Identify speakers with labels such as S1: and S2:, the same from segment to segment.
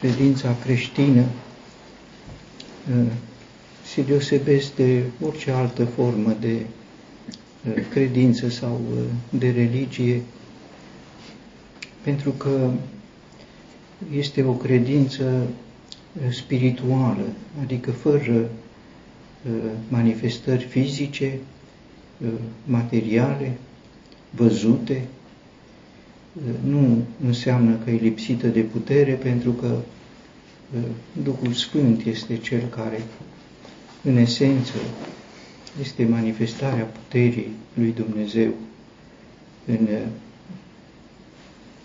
S1: credința creștină se deosebesc de orice altă formă de credință sau de religie, pentru că este o credință spirituală, adică fără manifestări fizice, materiale, văzute, nu înseamnă că e lipsită de putere, pentru că Duhul Sfânt este Cel care, în esență, este manifestarea puterii lui Dumnezeu în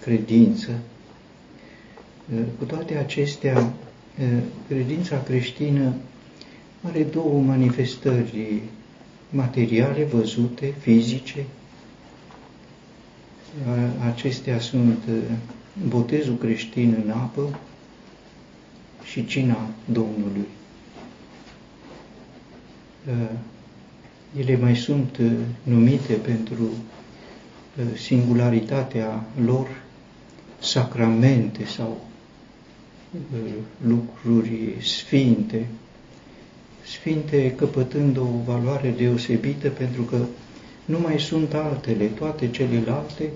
S1: credință. Cu toate acestea, credința creștină are două manifestări materiale, văzute, fizice. Acestea sunt botezul creștin în apă și cina Domnului. Ele mai sunt numite pentru singularitatea lor sacramente sau lucruri sfinte, sfinte căpătând o valoare deosebită pentru că nu mai sunt altele, toate celelalte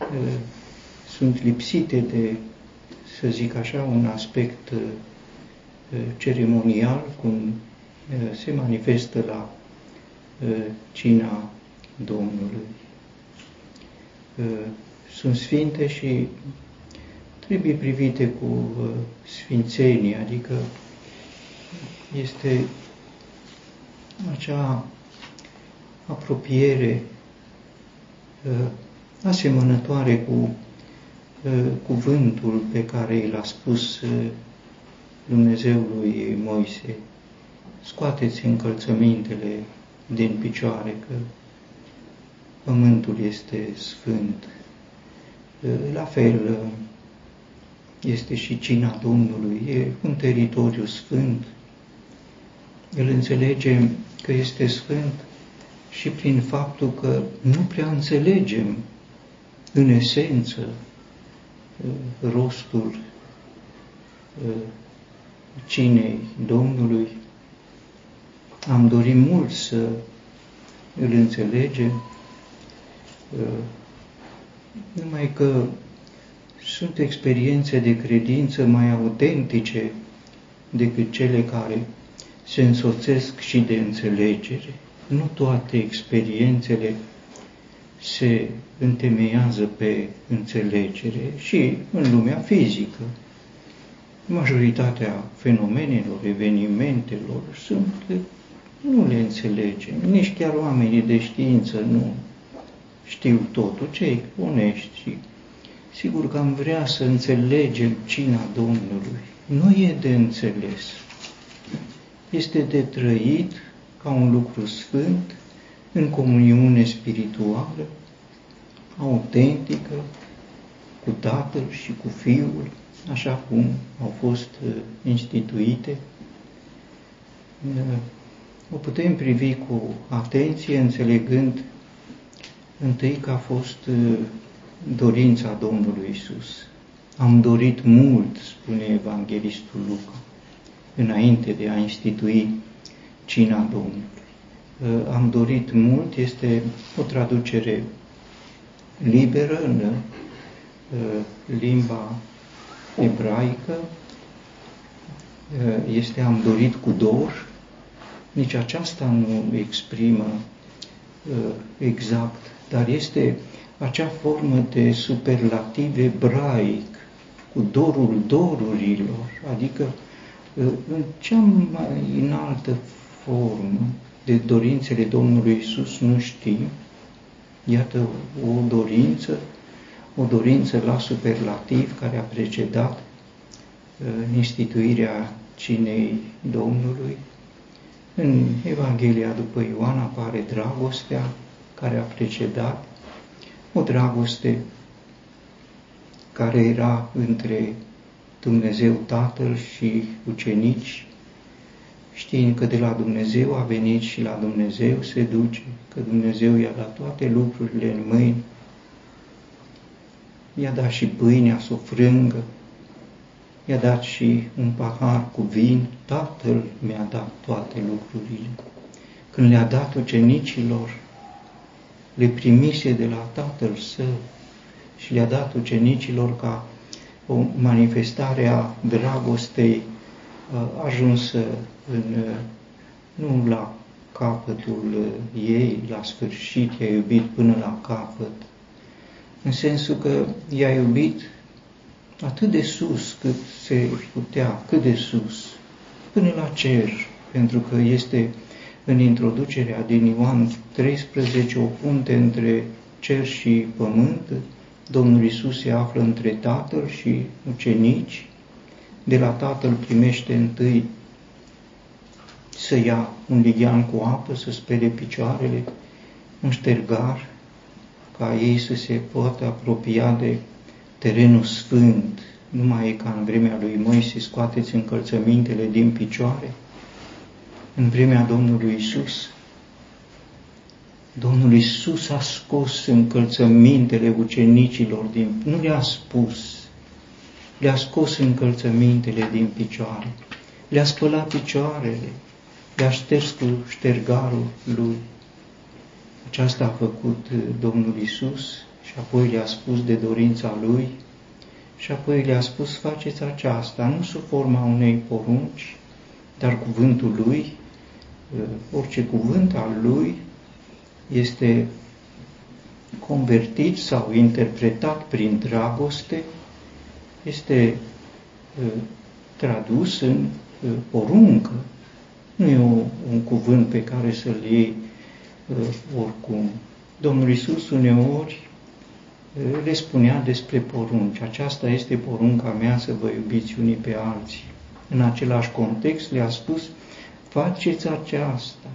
S1: uh, sunt lipsite de, să zic așa, un aspect uh, ceremonial, cum uh, se manifestă la cina Domnului. Sunt sfinte și trebuie privite cu sfințenie, adică este acea apropiere uh, asemănătoare cu uh, cuvântul pe care l-a spus uh, Dumnezeu lui Moise. Scoateți încălțămintele din picioare, că pământul este sfânt. La fel este și cina Domnului, e un teritoriu sfânt, îl înțelegem că este sfânt și prin faptul că nu prea înțelegem în esență uh, rostul uh, cinei Domnului. Am dorit mult să îl înțelegem, uh, numai că sunt experiențe de credință mai autentice decât cele care se însoțesc și de înțelegere. Nu toate experiențele se întemeiază pe înțelegere și în lumea fizică. Majoritatea fenomenelor, evenimentelor sunt, nu le înțelegem, nici chiar oamenii de știință nu știu totul, cei onești. Sigur că am vrea să înțelegem cina Domnului. Nu e de înțeles este de trăit ca un lucru sfânt, în comuniune spirituală, autentică, cu Tatăl și cu Fiul, așa cum au fost uh, instituite. Uh, o putem privi cu atenție, înțelegând întâi că a fost uh, dorința Domnului Isus. Am dorit mult, spune Evanghelistul Luca înainte de a institui cina Domnului. Uh, am dorit mult, este o traducere liberă în uh, limba ebraică, uh, este am dorit cu dor, nici aceasta nu exprimă exact, dar este acea formă de superlativ ebraic, cu dorul dorurilor, adică în cea mai înaltă formă de dorințele Domnului Isus nu știm. Iată o dorință, o dorință la superlativ care a precedat uh, instituirea cinei Domnului. În Evanghelia după Ioan apare dragostea care a precedat, o dragoste care era între Dumnezeu Tatăl și ucenici, știind că de la Dumnezeu a venit și la Dumnezeu se duce, că Dumnezeu i-a dat toate lucrurile în mâini, i-a dat și pâinea să o frângă, i-a dat și un pahar cu vin, Tatăl mi-a dat toate lucrurile. Când le-a dat ucenicilor, le primise de la Tatăl Său și le-a dat ucenicilor ca o manifestare a dragostei ajunsă în, nu la capătul ei, la sfârșit, i-a iubit până la capăt, în sensul că i-a iubit atât de sus cât se putea, cât de sus, până la cer, pentru că este în introducerea din Ioan 13 o punte între cer și pământ, Domnul Isus se află între Tatăl și ucenici, de la Tatăl primește întâi să ia un lighean cu apă, să spele picioarele, un ștergar, ca ei să se poată apropia de terenul sfânt, nu mai e ca în vremea lui Moise, scoateți încălțămintele din picioare. În vremea Domnului Isus, Domnul Isus a scos încălțămintele ucenicilor din... Nu le-a spus, le-a scos încălțămintele din picioare, le-a spălat picioarele, le-a șters cu ștergarul lui. Aceasta a făcut Domnul Isus și apoi le-a spus de dorința lui și apoi le-a spus faceți aceasta, nu sub forma unei porunci, dar cuvântul lui, orice cuvânt al lui este convertit sau interpretat prin dragoste, este tradus în poruncă. Nu e un cuvânt pe care să-l iei oricum. Domnul Isus uneori le spunea despre porunci. Aceasta este porunca mea să vă iubiți unii pe alții. În același context le-a spus, faceți aceasta,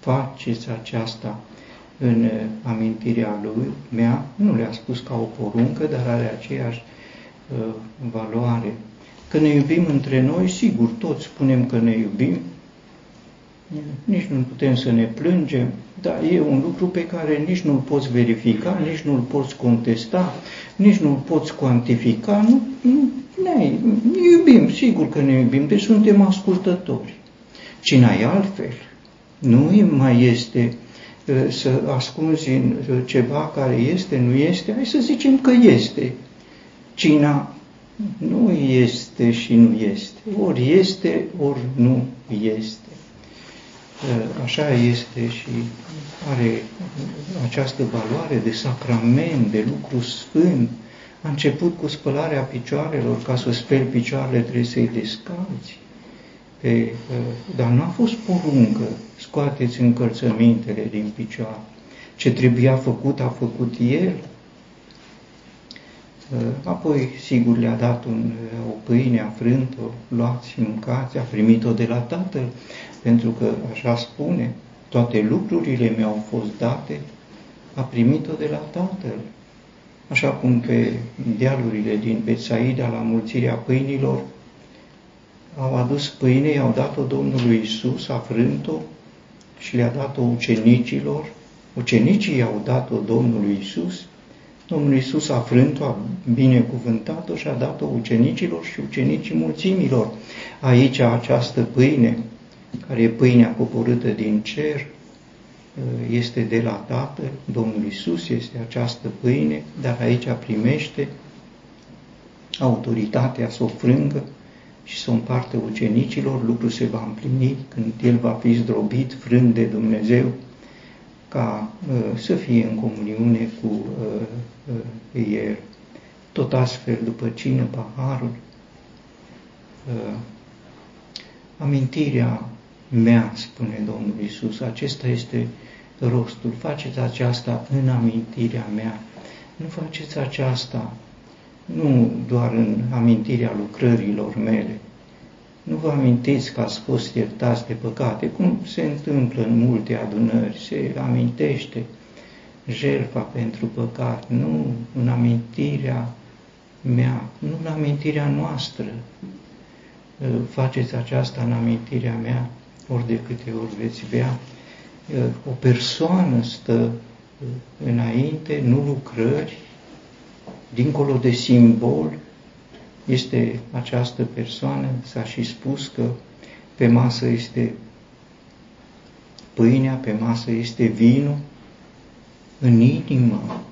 S1: faceți aceasta în amintirea lui, mea, nu le-a spus ca o poruncă, dar are aceeași uh, valoare. Că ne iubim între noi, sigur, toți spunem că ne iubim, nici nu putem să ne plângem, dar e un lucru pe care nici nu-l poți verifica, nici nu-l poți contesta, nici nu-l poți cuantifica, nu, nu ne iubim, sigur că ne iubim, deci suntem ascultători. Cine ai altfel? Nu mai este ă, să ascunzi în ceva care este, nu este, hai să zicem că este. Cina nu este și nu este. Ori este, ori nu este. Așa este și are această valoare de sacrament, de lucru sfânt. A început cu spălarea picioarelor, ca să speli picioarele trebuie să-i descalți. Pe, dar nu a fost poruncă, scoateți încălțămintele din picioare. Ce trebuia făcut, a făcut el. Apoi, sigur, le-a dat un, o pâine, a frânt-o, luați și mâncați, a primit-o de la tatăl, pentru că, așa spune, toate lucrurile mi-au fost date, a primit-o de la tatăl. Așa cum pe dealurile din Betsaida, la mulțirea pâinilor, au adus pâine, i-au dat-o Domnului Isus, a frânt-o și le-a dat-o ucenicilor. Ucenicii i-au dat-o Domnului Isus Domnul Iisus a frânt-o, a binecuvântat-o și a dat-o ucenicilor și ucenicii mulțimilor. Aici această pâine, care e pâinea coborâtă din cer, este de la Tatăl, Domnul Iisus este această pâine, dar aici primește autoritatea să o frângă și să o împartă ucenicilor, lucrul se va împlini când El va fi zdrobit, frânt de Dumnezeu, ca uh, să fie în comuniune cu uh, uh, El. Tot astfel, după cină, paharul, uh, amintirea mea, spune Domnul Isus, acesta este rostul. Faceți aceasta în amintirea mea. Nu faceți aceasta nu doar în amintirea lucrărilor mele, nu vă amintiți că ați fost iertați de păcate, cum se întâmplă în multe adunări, se amintește jertfa pentru păcat, nu în amintirea mea, nu în amintirea noastră. Faceți aceasta în amintirea mea, ori de câte ori veți bea. O persoană stă înainte, nu lucrări, dincolo de simbol, este această persoană, s-a și spus că pe masă este pâinea, pe masă este vinul, în inimă.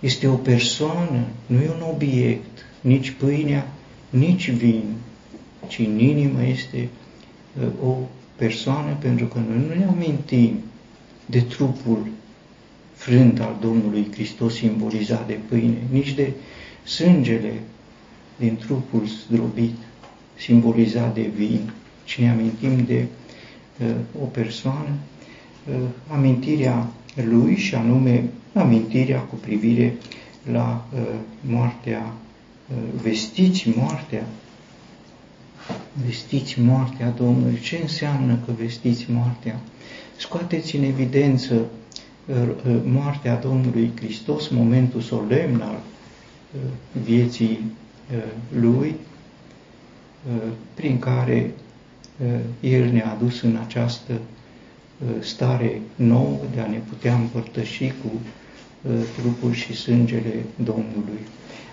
S1: Este o persoană, nu e un obiect, nici pâinea, nici vin, ci în inimă este uh, o persoană, pentru că noi nu ne amintim de trupul frânt al Domnului Hristos simbolizat de pâine, nici de sângele din trupul zdrobit simbolizat de vin, ci ne amintim de uh, o persoană, uh, amintirea lui și anume amintirea cu privire la uh, moartea, uh, vestiți moartea, vestiți moartea Domnului. Ce înseamnă că vestiți moartea? Scoateți în evidență uh, uh moartea Domnului Hristos, momentul solemn al uh, vieții uh, Lui, uh, prin care uh, El ne-a adus în această uh, stare nouă de a ne putea împărtăși cu Uh, trupul și sângele Domnului.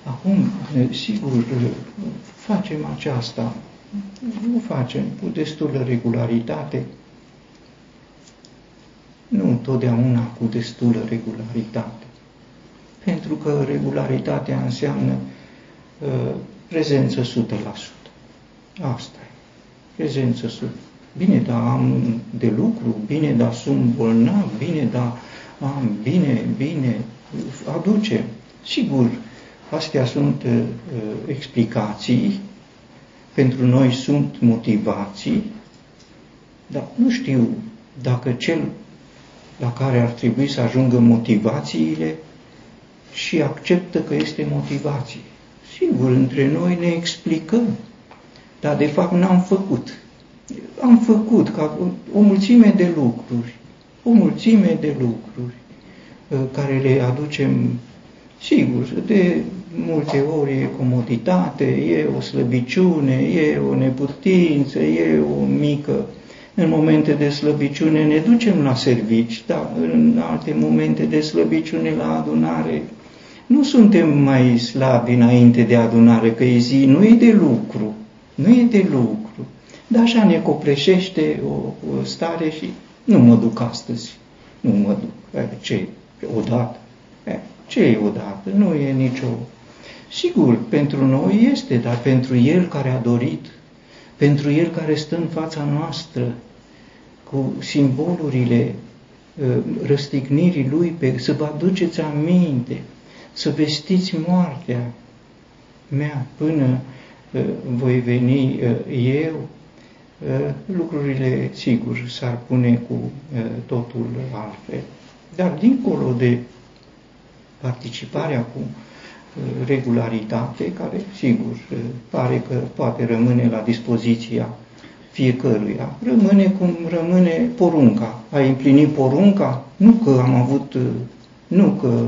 S1: Acum, uh, sigur, uh, facem aceasta, nu facem cu destulă regularitate, nu întotdeauna cu destulă regularitate. Pentru că regularitatea înseamnă uh, prezență 100%. Asta e. Prezență 100%. Bine, dar am de lucru, bine, dar sunt bolnav, bine, dar am, bine, bine, aduce. Sigur, astea sunt uh, explicații, pentru noi sunt motivații, dar nu știu dacă cel la care ar trebui să ajungă motivațiile și acceptă că este motivație. Sigur, între noi ne explicăm, dar de fapt n-am făcut. Am făcut ca o mulțime de lucruri o mulțime de lucruri uh, care le aducem, sigur, de multe ori e comoditate, e o slăbiciune, e o neputință, e o mică. În momente de slăbiciune ne ducem la servici, dar în alte momente de slăbiciune la adunare nu suntem mai slabi înainte de adunare, că e zi, nu e de lucru, nu e de lucru. Dar așa ne copleșește o, o stare și nu mă duc astăzi. Nu mă duc. E, ce Odată? E, ce e odată? Nu e nicio... Sigur, pentru noi este, dar pentru El care a dorit, pentru El care stă în fața noastră, cu simbolurile răstignirii Lui, pe, să vă aduceți aminte, să vestiți moartea mea până voi veni eu, Eh, lucrurile, sigur, s-ar pune cu eh, totul altfel. Dar dincolo de participarea cu eh, regularitate, care, sigur, pare că poate rămâne la dispoziția fiecăruia, rămâne cum rămâne porunca. Ai împlinit porunca? Nu că am avut, nu că,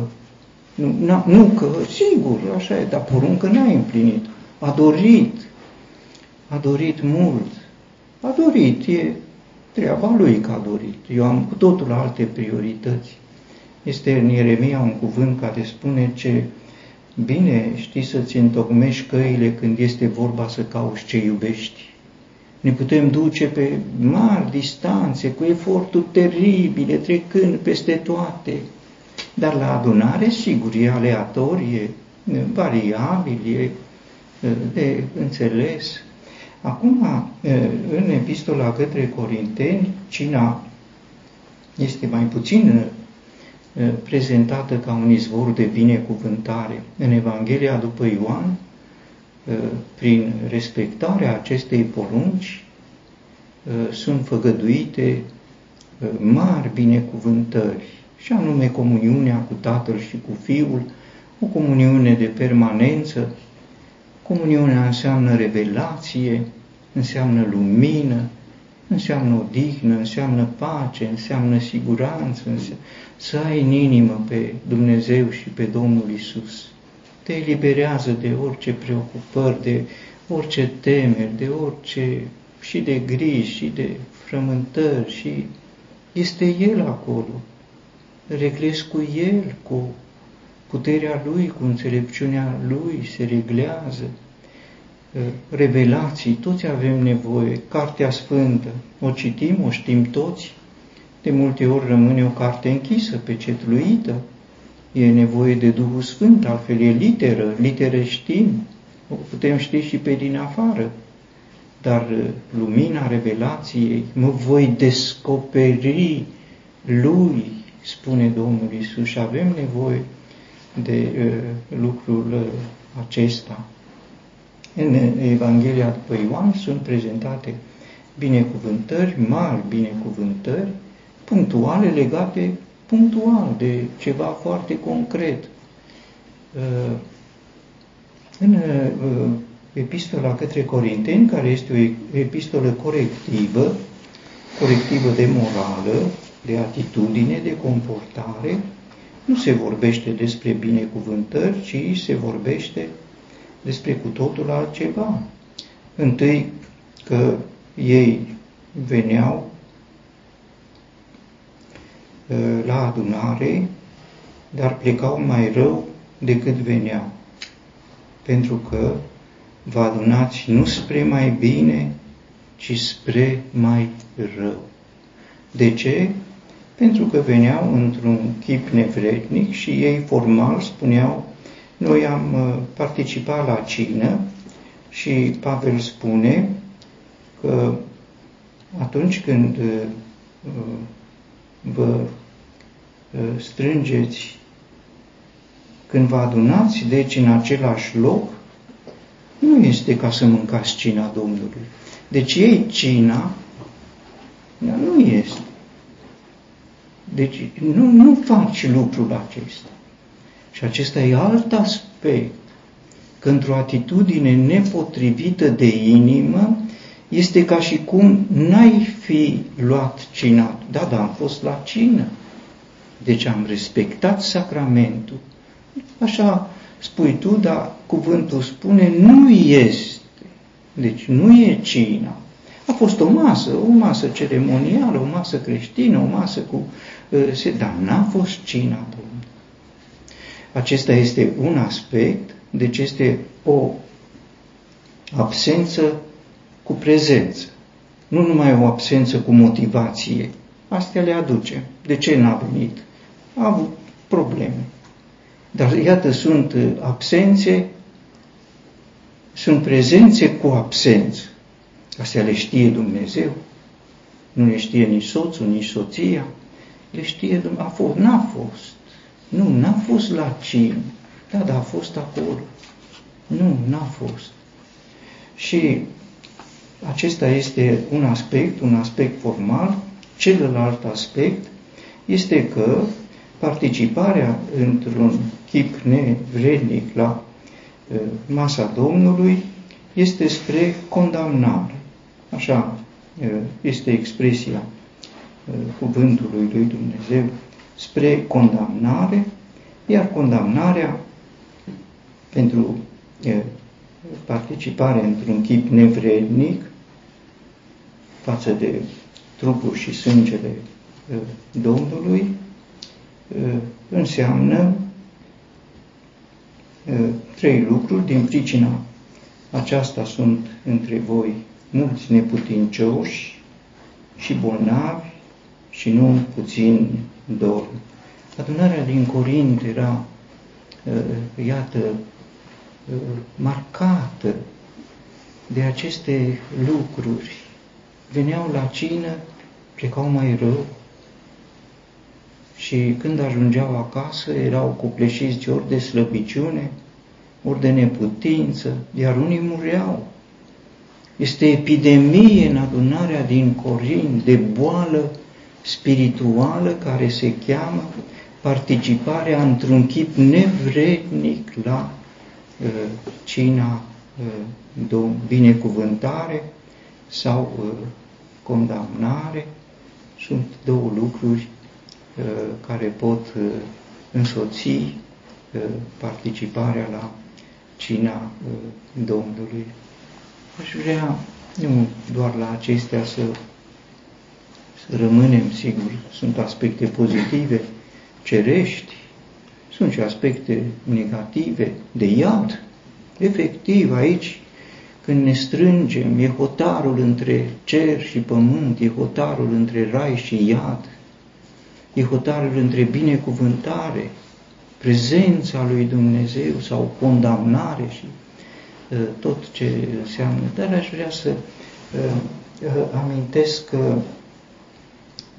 S1: nu, nu că, sigur, așa e, dar poruncă n-ai împlinit. A dorit, a dorit mult, a dorit, e treaba lui că a dorit. Eu am cu totul alte priorități. Este în Ieremia un cuvânt care spune ce bine știi să-ți întocmești căile când este vorba să cauți ce iubești. Ne putem duce pe mari distanțe, cu eforturi teribile, trecând peste toate. Dar la adunare, sigur, e aleator, e variabil, e de înțeles. Acum, în epistola către Corinteni, cina este mai puțin prezentată ca un izvor de binecuvântare. În Evanghelia după Ioan, prin respectarea acestei porunci, sunt făgăduite mari binecuvântări, și anume comuniunea cu Tatăl și cu Fiul, o comuniune de permanență, Comuniunea înseamnă revelație, înseamnă lumină, înseamnă odihnă, înseamnă pace, înseamnă siguranță, înseamnă să ai în inimă pe Dumnezeu și pe Domnul Isus. Te eliberează de orice preocupări, de orice temeri, de orice și de griji și de frământări și este El acolo. Reglezi cu El, cu puterea Lui, cu înțelepciunea Lui se reglează. revelații, toți avem nevoie, Cartea Sfântă, o citim, o știm toți, de multe ori rămâne o carte închisă, pecetluită, e nevoie de Duhul Sfânt, altfel e literă, litere știm, o putem ști și pe din afară, dar lumina revelației mă voi descoperi lui, spune Domnul Isus, și avem nevoie de uh, lucrul uh, acesta. În Evanghelia după Ioan sunt prezentate binecuvântări, mari binecuvântări, punctuale legate punctual de ceva foarte concret. Uh, în uh, epistola către Corinteni, care este o epistolă corectivă, corectivă de morală, de atitudine, de comportare, nu se vorbește despre binecuvântări, ci se vorbește despre cu totul altceva. Întâi că ei veneau ă, la adunare, dar plecau mai rău decât veneau. Pentru că vă adunați nu spre mai bine, ci spre mai rău. De ce? Pentru că veneau într-un chip nevrednic și ei formal spuneau noi am uh, participat la cină și Pavel spune că atunci când uh, uh, vă strângeți, când vă adunați, deci în același loc, nu este ca să mâncați cina Domnului. Deci ei cina, dar nu este. Deci nu, nu faci lucrul acesta. Și acesta e alt aspect. Că într-o atitudine nepotrivită de inimă, este ca și cum n-ai fi luat cina. Da, da, am fost la cină. Deci am respectat sacramentul. Așa spui tu, dar cuvântul spune nu este. Deci nu e cina. A fost o masă, o masă ceremonială, o masă creștină, o masă cu... Uh, dar n-a fost cina Domnului. Acesta este un aspect, deci este o absență cu prezență. Nu numai o absență cu motivație. Astea le aduce. De ce n-a venit? A avut probleme. Dar iată, sunt absențe, sunt prezențe cu absență. Astea le știe Dumnezeu. Nu le știe nici soțul, nici soția. Le știe Dumnezeu. A fost, n-a fost. Nu, n-a fost la cină. Da, dar a fost acolo. Nu, n-a fost. Și acesta este un aspect, un aspect formal. Celălalt aspect este că participarea într-un chip nevrednic la uh, masa Domnului este spre condamnare. Așa uh, este expresia uh, cuvântului lui Dumnezeu spre condamnare, iar condamnarea pentru participare într-un chip nevrednic față de trupul și sângele Domnului înseamnă trei lucruri. Din pricina aceasta sunt între voi mulți neputincioși și bolnavi și nu puțin dorm. Adunarea din Corint era, uh, iată, uh, marcată de aceste lucruri. Veneau la cină, plecau mai rău și când ajungeau acasă erau copleșiți ori de slăbiciune, ori de neputință, iar unii mureau. Este epidemie în adunarea din Corint de boală spirituală care se cheamă participarea într-un chip nevrednic la uh, cina uh, binecuvântare sau uh, condamnare. Sunt două lucruri uh, care pot uh, însoți uh, participarea la cina uh, Domnului. Aș vrea nu doar la acestea să să rămânem, sigur, sunt aspecte pozitive, cerești, sunt și aspecte negative, de iad. Efectiv, aici, când ne strângem, e hotarul între cer și pământ, e hotarul între rai și iad, e hotarul între binecuvântare, prezența lui Dumnezeu sau condamnare și uh, tot ce înseamnă. Dar aș vrea să uh, uh, amintesc uh,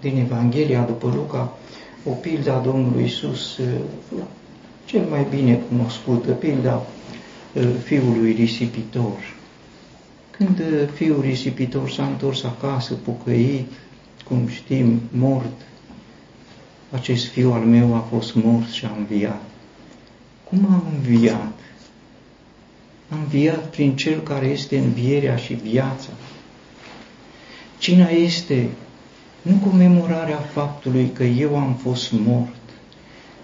S1: din Evanghelia după Luca o pildă a Domnului Isus, uh, cel mai bine cunoscută, pilda uh, fiului risipitor. Când uh, fiul risipitor s-a întors acasă, pocăit, cum știm, mort, acest fiu al meu a fost mort și a înviat. Cum a înviat? A înviat prin Cel care este învierea și viața. Cina este nu comemorarea faptului că eu am fost mort,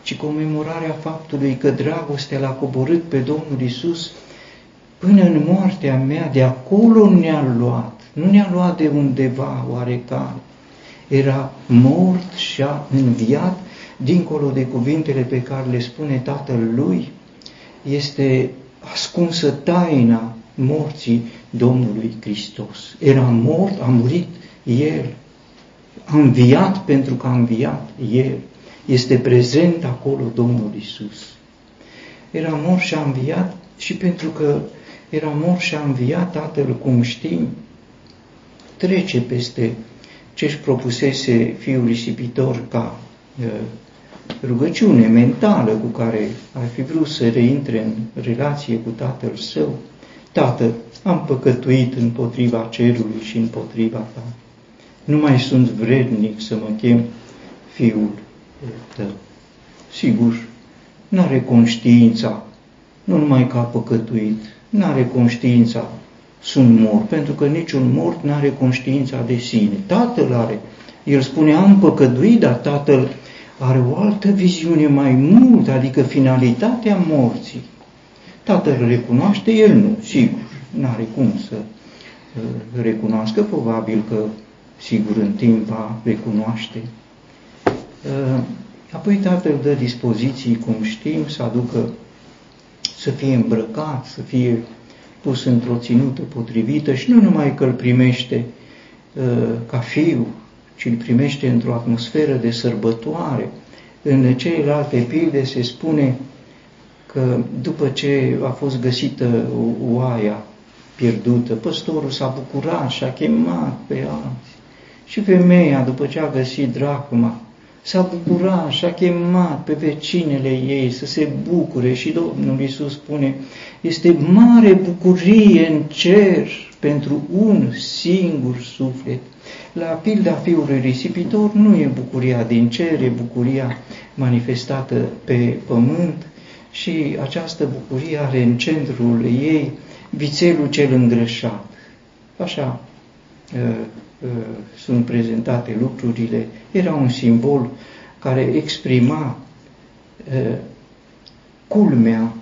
S1: ci comemorarea faptului că dragostea l-a coborât pe Domnul Isus până în moartea mea, de acolo ne-a luat, nu ne-a luat de undeva oarecare. Era mort și a înviat, dincolo de cuvintele pe care le spune Tatăl Lui, este ascunsă taina morții Domnului Hristos. Era mort, a murit El, a înviat pentru că a înviat El. Este prezent acolo Domnul Isus. Era mort și a înviat și pentru că era mort și a înviat Tatăl, cum știm, trece peste ce își propusese fiul risipitor ca uh, rugăciune mentală cu care ar fi vrut să reintre în relație cu tatăl său. Tată, am păcătuit împotriva cerului și împotriva ta. Nu mai sunt vrednic să mă chem fiul tău. Sigur, n-are conștiința, nu numai că a păcătuit, n-are conștiința, sunt mort, pentru că niciun mort n-are conștiința de sine. Tatăl are. El spune, am păcăduit, dar tatăl are o altă viziune mai mult, adică finalitatea morții. Tatăl recunoaște, el nu, sigur, n-are cum să uh, recunoască, probabil că, sigur, în timp va recunoaște. Uh, apoi tatăl dă dispoziții, cum știm, să aducă, să fie îmbrăcat, să fie pus într-o ținută potrivită și nu numai că îl primește uh, ca fiu, ci îl primește într-o atmosferă de sărbătoare. În celelalte pilde se spune că după ce a fost găsită oaia pierdută, păstorul s-a bucurat și a chemat pe alții. Și femeia, după ce a găsit dracma, s-a bucurat și a chemat pe vecinele ei să se bucure și Domnul Iisus spune, este mare bucurie în cer pentru un singur suflet. La pilda fiului risipitor nu e bucuria din cer, e bucuria manifestată pe pământ și această bucurie are în centrul ei vițelul cel îngrășat. Așa uh, uh, sunt prezentate lucrurile. Era un simbol care exprima uh, culmea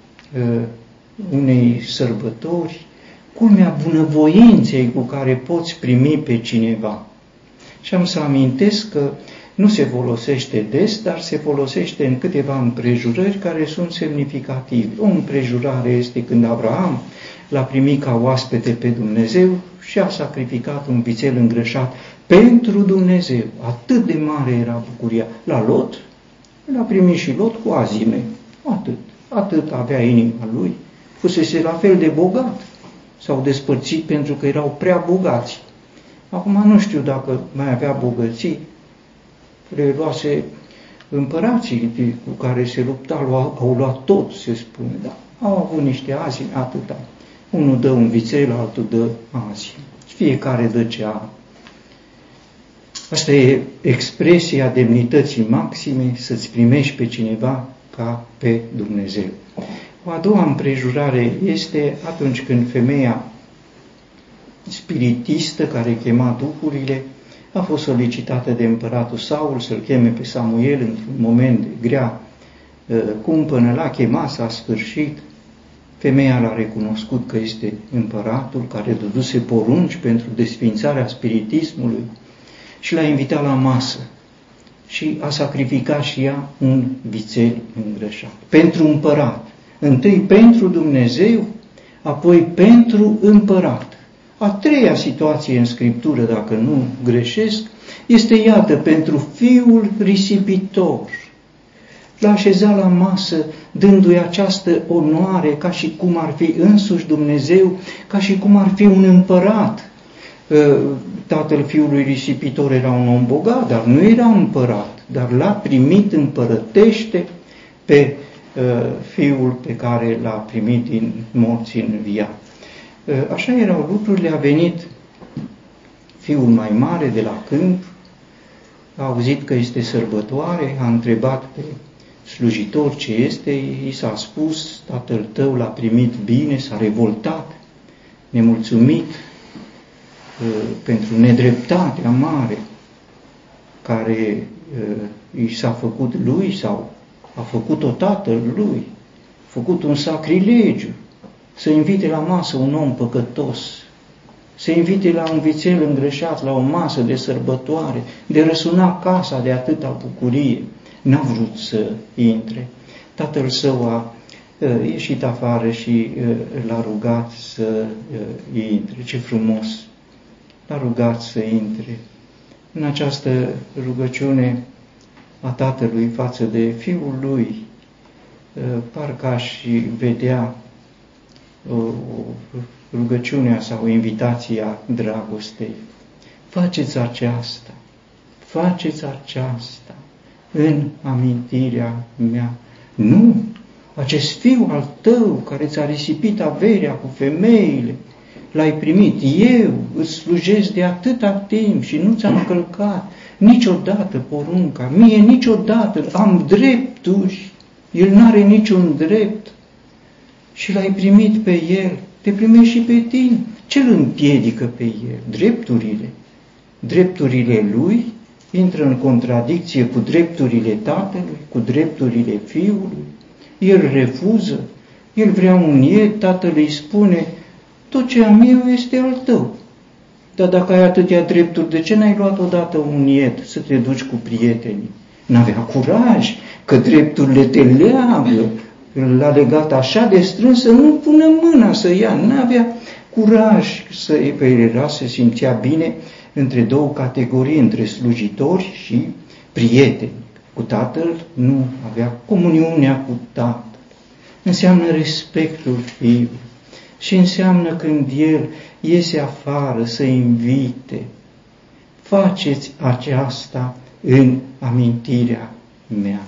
S1: unei sărbători, culmea bunăvoinței cu care poți primi pe cineva. Și am să amintesc că nu se folosește des, dar se folosește în câteva împrejurări care sunt semnificative. O împrejurare este când Abraham l-a primit ca oaspete pe Dumnezeu și a sacrificat un vițel îngrășat pentru Dumnezeu. Atât de mare era bucuria. La Lot, l-a primit și Lot cu azime. Atât. Atât avea inima lui. Fusese la fel de bogat. S-au despărțit pentru că erau prea bogați. Acum nu știu dacă mai avea bogății, le luase împărații cu care se lupta, au luat tot, se spune, da. Au avut niște azi, atâta. Unul dă un vițel, altul dă azi. Fiecare dă ce a. Asta e expresia demnității maxime, să-ți primești pe cineva ca pe Dumnezeu. O a doua împrejurare este atunci când femeia spiritistă care chema duhurile a fost solicitată de împăratul Saul să-l cheme pe Samuel într-un moment de grea uh, cumpănă, l-a chemat, s-a sfârșit, femeia l-a recunoscut că este împăratul care dăduse porunci pentru desfințarea spiritismului și l-a invitat la masă și a sacrificat și ea un vițel îngrășat. Pentru împărat, întâi pentru Dumnezeu, apoi pentru împărat. A treia situație în Scriptură, dacă nu greșesc, este iată pentru fiul risipitor. L-a așezat la masă, dându-i această onoare, ca și cum ar fi însuși Dumnezeu, ca și cum ar fi un împărat. Ă, tatăl fiului risipitor era un om bogat, dar nu era împărat, dar l-a primit împărătește pe ă, fiul pe care l-a primit din morți în viață. Ă, așa erau lucrurile, a venit fiul mai mare de la câmp, a auzit că este sărbătoare, a întrebat pe slujitor ce este, i s-a spus, tatăl tău l-a primit bine, s-a revoltat, nemulțumit uh, pentru nedreptatea mare care uh, i s-a făcut lui sau a făcut-o tatăl lui, a făcut un sacrilegiu, să invite la masă un om păcătos, să invite la un vițel îngreșat, la o masă de sărbătoare, de răsuna casa de atâta bucurie. N-a vrut să intre. Tatăl său a ieșit afară și l-a rugat să intre. Ce frumos! L-a rugat să intre. În această rugăciune a tatălui față de fiul lui, parcă aș vedea rugăciunea sau invitația dragostei. Faceți aceasta, faceți aceasta în amintirea mea. Nu, acest fiu al tău care ți-a risipit averea cu femeile, l-ai primit, eu îți slujesc de atâta timp și nu ți-am călcat niciodată porunca, mie niciodată am drepturi, el n-are niciun drept și l-ai primit pe el, te primești și pe tine. Ce îl împiedică pe el? Drepturile. Drepturile lui intră în contradicție cu drepturile tatălui, cu drepturile fiului. El refuză, el vrea un ied, tatăl îi spune, tot ce am eu este al tău. Dar dacă ai atâtea drepturi, de ce n-ai luat odată un ied să te duci cu prietenii? N-avea curaj, că drepturile te leagă, l-a legat așa de strâns să nu pună mâna să ia, nu avea curaj să era, se simțea bine între două categorii, între slujitori și prieteni. Cu tatăl nu avea comuniunea cu tatăl. Înseamnă respectul fiului și înseamnă când el iese afară să invite. Faceți aceasta în amintirea mea.